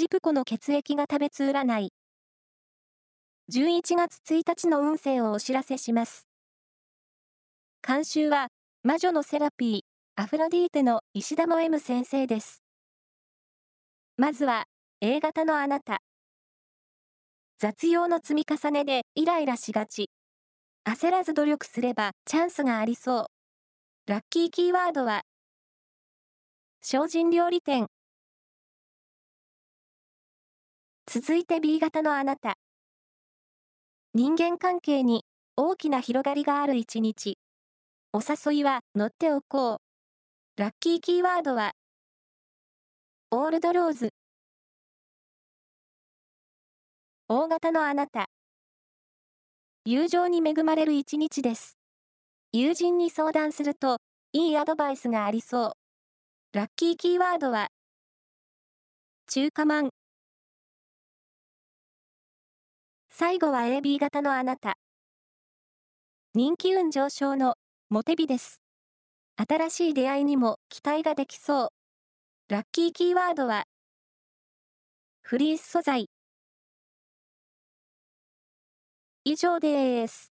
ジプコの血液が食べつ占い。11月1日の運勢をお知らせします。監修は、魔女のセラピー、アフロディーテの石田も M 先生です。まずは、A 型のあなた。雑用の積み重ねでイライラしがち。焦らず努力すればチャンスがありそう。ラッキーキーワードは、精進料理店。続いて B 型のあなた。人間関係に大きな広がりがある一日。お誘いは乗っておこう。ラッキーキーワードは、オールドローズ。大型のあなた。友情に恵まれる一日です。友人に相談すると、いいアドバイスがありそう。ラッキーキーワードは、中華まん。最後は AB 型のあなた。人気運上昇のモテ美です。新しい出会いにも期待ができそう。ラッキーキーワードは、フリース素材。以上です。